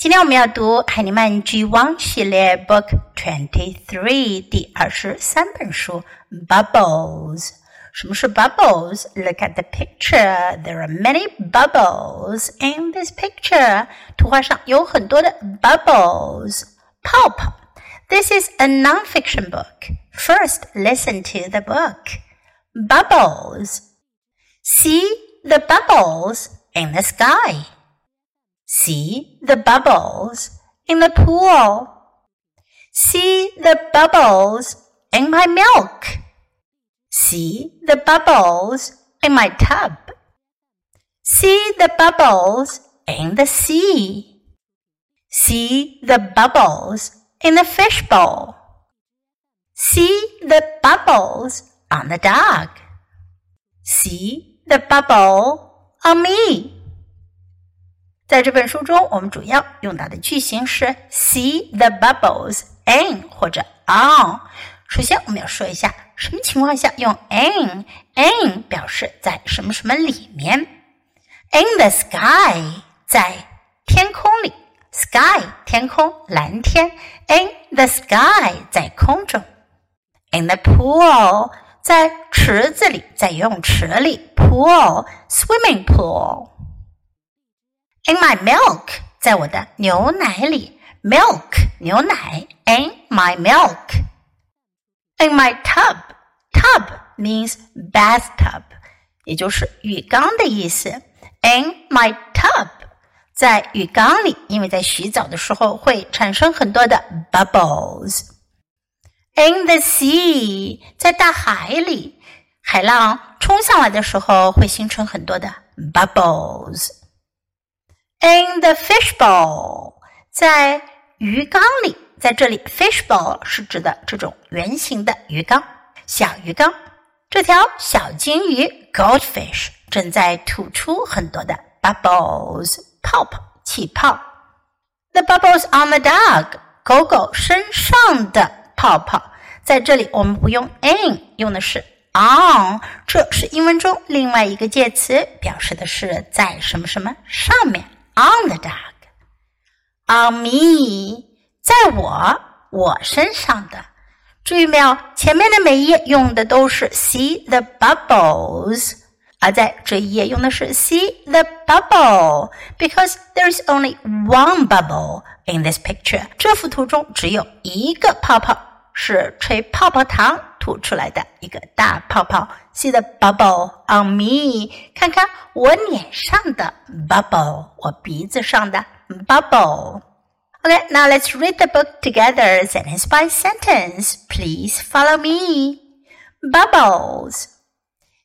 今天我们要读海尼曼 G1 系列 Book Twenty Three 第二十三本书 bubbles? Look at the picture. There are many bubbles in this picture. 图画上有很多的 bubbles. Pulp. This is a non-fiction book. First, listen to the book. Bubbles. See the bubbles in the sky. See the bubbles in the pool. See the bubbles in my milk. See the bubbles in my tub. See the bubbles in the sea. See the bubbles in the fishbowl. See the bubbles on the dog. See the bubble on me. 在这本书中，我们主要用到的句型是 see the bubbles in 或者 on。首先，我们要说一下什么情况下用 in。in 表示在什么什么里面。In the sky 在天空里，sky 天空蓝天。In the sky 在空中。In the pool 在池子里，在游泳池里。Pool swimming pool。In my milk，在我的牛奶里，milk 牛奶，in my milk。In my tub，tub means bathtub，也就是浴缸的意思。In my tub，在浴缸里，因为在洗澡的时候会产生很多的 bubbles。In the sea，在大海里，海浪冲上来的时候会形成很多的 bubbles。In the fishbowl，在鱼缸里，在这里，fishbowl 是指的这种圆形的鱼缸，小鱼缸。这条小金鱼 goldfish 正在吐出很多的 bubbles 泡泡气泡。The bubbles on the dog 狗狗身上的泡泡，在这里我们不用 in，用的是 on，这是英文中另外一个介词，表示的是在什么什么上面。on the dog, on me，在我我身上的。注意没有？前面的每一页用的都是 see the bubbles，而在这一页用的是 see the bubble because there is only one bubble in this picture。这幅图中只有一个泡泡，是吹泡泡糖 吐出来的一个大泡泡。See the bubble on me，看看我脸上的 bubble，我鼻子上的 bubble。Okay, now let's read the book together, sentence by sentence. Please follow me. Bubbles.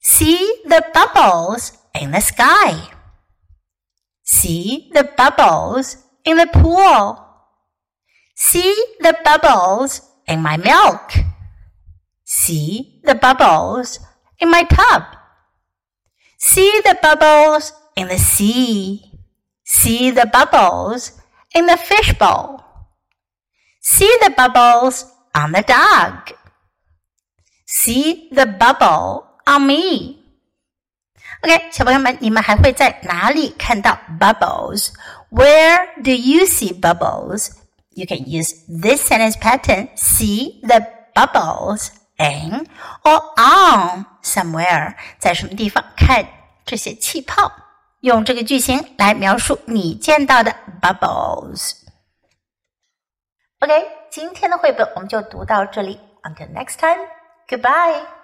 See the bubbles in the sky. See the bubbles in the pool. See the bubbles in my milk. See the bubbles in my tub. See the bubbles in the sea. See the bubbles in the fishbowl. See the bubbles on the dog. See the bubble on me. OK，小朋友们，你们还会在哪里看到 bubbles? Where do you see bubbles? You can use this sentence pattern. See the bubbles In or on somewhere，在什么地方看这些气泡？用这个句型来描述你见到的 bubbles。OK，今天的绘本我们就读到这里。Until next time, goodbye.